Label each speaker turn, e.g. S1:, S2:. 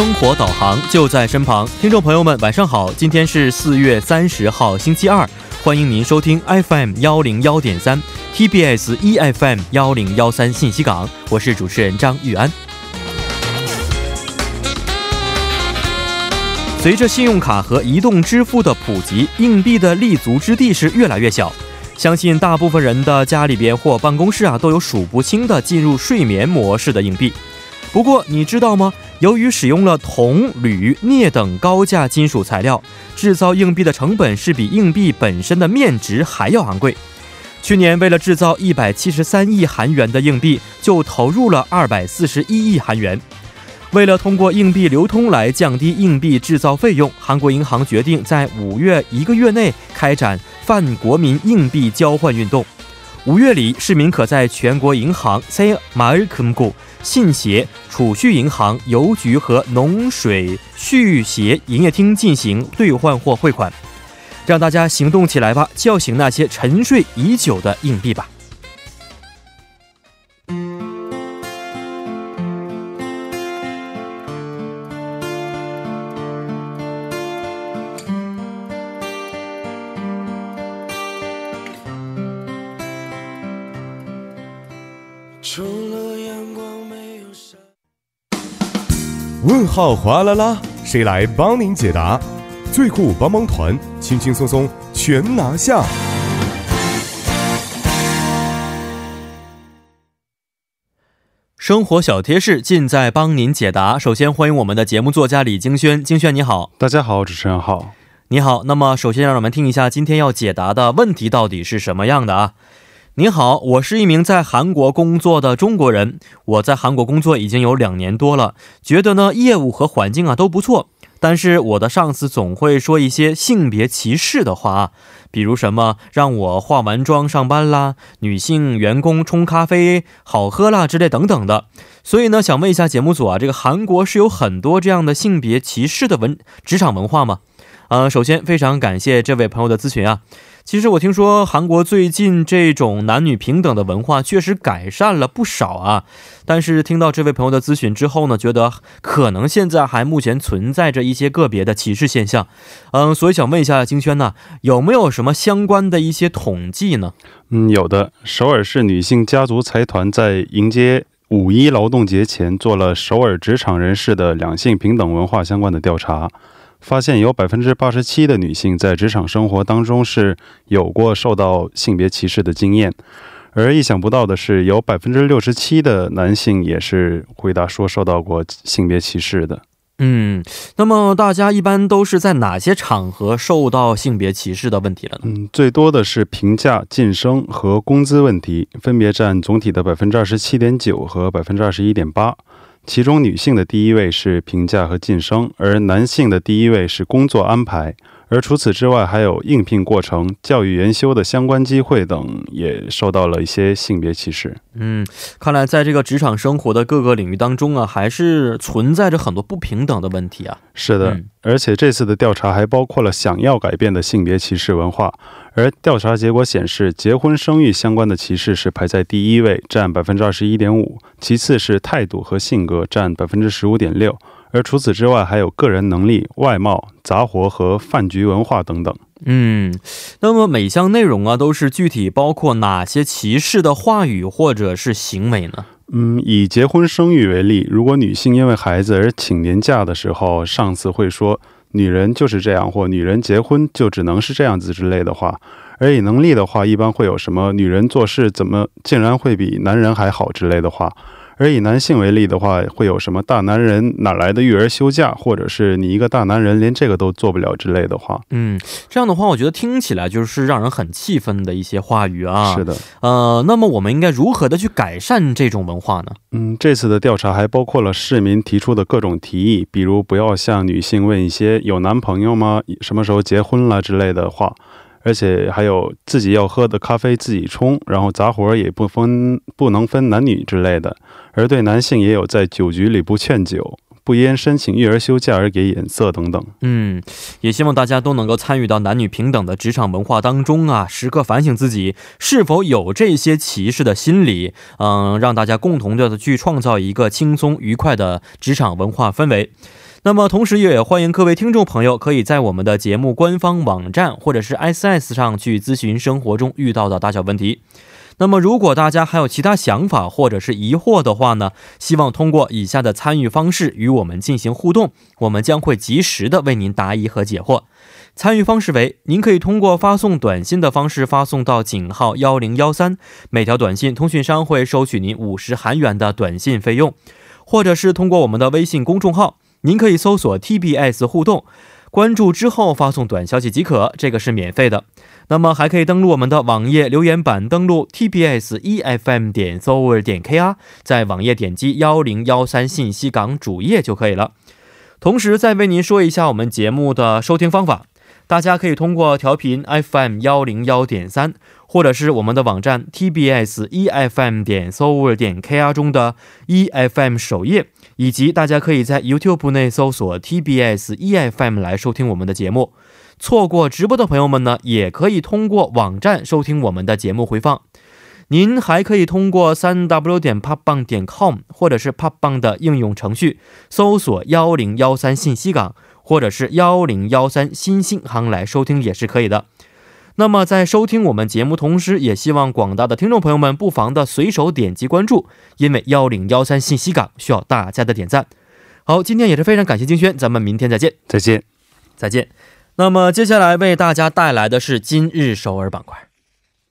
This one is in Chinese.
S1: 生活导航就在身旁，听众朋友们，晚上好！今天是四月三十号，星期二，欢迎您收听 FM 幺零幺点三 TBS EFM 幺零幺三信息港，我是主持人张玉安。随着信用卡和移动支付的普及，硬币的立足之地是越来越小。相信大部分人的家里边或办公室啊，都有数不清的进入睡眠模式的硬币。不过你知道吗？由于使用了铜、铝、镍等高价金属材料，制造硬币的成本是比硬币本身的面值还要昂贵。去年为了制造一百七十三亿韩元的硬币，就投入了二百四十一亿韩元。为了通过硬币流通来降低硬币制造费用，韩国银行决定在五月一个月内开展泛国民硬币交换运动。五月里，市民可在全国银行、C 马尔肯古、信协、储蓄银行、邮局和农水蓄协营业厅进行兑换或汇款。让大家行动起来吧，叫醒那些沉睡已久的硬币吧。
S2: 问号哗啦啦，谁来帮您解答？最酷帮帮团，轻轻松松全拿下。
S1: 生活小贴士尽在帮您解答。首先欢迎我们的节目作家李京轩，京轩你好，
S3: 大家好，主持人好，
S1: 你好。那么首先让我们听一下今天要解答的问题到底是什么样的啊？您好，我是一名在韩国工作的中国人。我在韩国工作已经有两年多了，觉得呢业务和环境啊都不错。但是我的上司总会说一些性别歧视的话啊，比如什么让我化完妆上班啦，女性员工冲咖啡好喝啦之类等等的。所以呢，想问一下节目组啊，这个韩国是有很多这样的性别歧视的文职场文化吗？呃，首先非常感谢这位朋友的咨询啊。其实我听说韩国最近这种男女平等的文化确实改善了不少啊，但是听到这位朋友的咨询之后呢，觉得可能现在还目前存在着一些个别的歧视现象，嗯，所以想问一下金轩呢，有没有什么相关的一些统计呢？
S3: 嗯，有的，首尔市女性家族财团在迎接五一劳动节前做了首尔职场人士的两性平等文化相关的调查。发现有百分之八十七的女性在职场生活当中是有过受到性别歧视的经验，而意想不到的是，有百分之六十七的男性也是回答说受到过性别歧视的。
S1: 嗯，那么大家一般都是在哪些场合受到性别歧视的问题了呢？
S3: 嗯，最多的是评价、晋升和工资问题，分别占总体的百分之二十七点九和百分之二十一点八。其中，女性的第一位是评价和晋升，而男性的第一位是工作安排。而除此之外，还有应聘过程、教育研修的相关机会等，也受到了一些性别歧视。
S1: 嗯，看来在这个职场生活的各个领域当中啊，还是存在着很多不平等的问题啊。
S3: 是的，而且这次的调查还包括了想要改变的性别歧视文化。而调查结果显示，结婚生育相关的歧视是排在第一位，占百分之二十一点五；其次是态度和性格，占百分之十五点六。而除此之外，还有个人能力、外貌、杂活和饭局文化等等。
S1: 嗯，那么每项内容啊，都是具体包括哪些歧视的话语或者是行为呢？
S3: 嗯，以结婚生育为例，如果女性因为孩子而请年假的时候，上司会说“女人就是这样”或“女人结婚就只能是这样子”之类的话。而以能力的话，一般会有什么“女人做事怎么竟然会比男人还好”之类的话。而以男性为例的话，会有什么大男人哪来的育儿休假，或者是你一个大男人连这个都做不了之类的话。
S1: 嗯，这样的话，我觉得听起来就是让人很气愤的一些话语啊。
S3: 是的，
S1: 呃，那么我们应该如何的去改善这种文化呢？
S3: 嗯，这次的调查还包括了市民提出的各种提议，比如不要向女性问一些有男朋友吗、什么时候结婚了之类的话。而且还有自己要喝的咖啡自己冲，然后杂活也不分不能分男女之类的。而对男性也有在酒局里不劝酒、不因申请育儿休假而给眼色等等。
S1: 嗯，也希望大家都能够参与到男女平等的职场文化当中啊，时刻反省自己是否有这些歧视的心理。嗯，让大家共同的去创造一个轻松愉快的职场文化氛围。那么同时也欢迎各位听众朋友可以在我们的节目官方网站或者是 SS 上去咨询生活中遇到的大小问题。那么如果大家还有其他想法或者是疑惑的话呢，希望通过以下的参与方式与我们进行互动，我们将会及时的为您答疑和解惑。参与方式为：您可以通过发送短信的方式发送到井号幺零幺三，每条短信通讯商会收取您五十韩元的短信费用，或者是通过我们的微信公众号，您可以搜索 TBS 互动，关注之后发送短消息即可，这个是免费的。那么还可以登录我们的网页留言板，登录 tbs efm 点 s o u r 点 kr，在网页点击幺零幺三信息港主页就可以了。同时再为您说一下我们节目的收听方法，大家可以通过调频 FM 幺零幺点三，或者是我们的网站 tbs efm 点 s o u r 点 kr 中的 efm 首页，以及大家可以在 YouTube 内搜索 tbs efm 来收听我们的节目。错过直播的朋友们呢，也可以通过网站收听我们的节目回放。您还可以通过三 w 点 popbang 点 com 或者是 popbang 的应用程序搜索幺零幺三信息港，或者是幺零幺三新星行来收听也是可以的。那么在收听我们节目同时，也希望广大的听众朋友们不妨的随手点击关注，因为幺零幺三信息港需要大家的点赞。好，今天也是非常感谢金轩，咱们明天再见，
S3: 再见，
S1: 再见。那么接下来为大家带来的是今日首尔板块。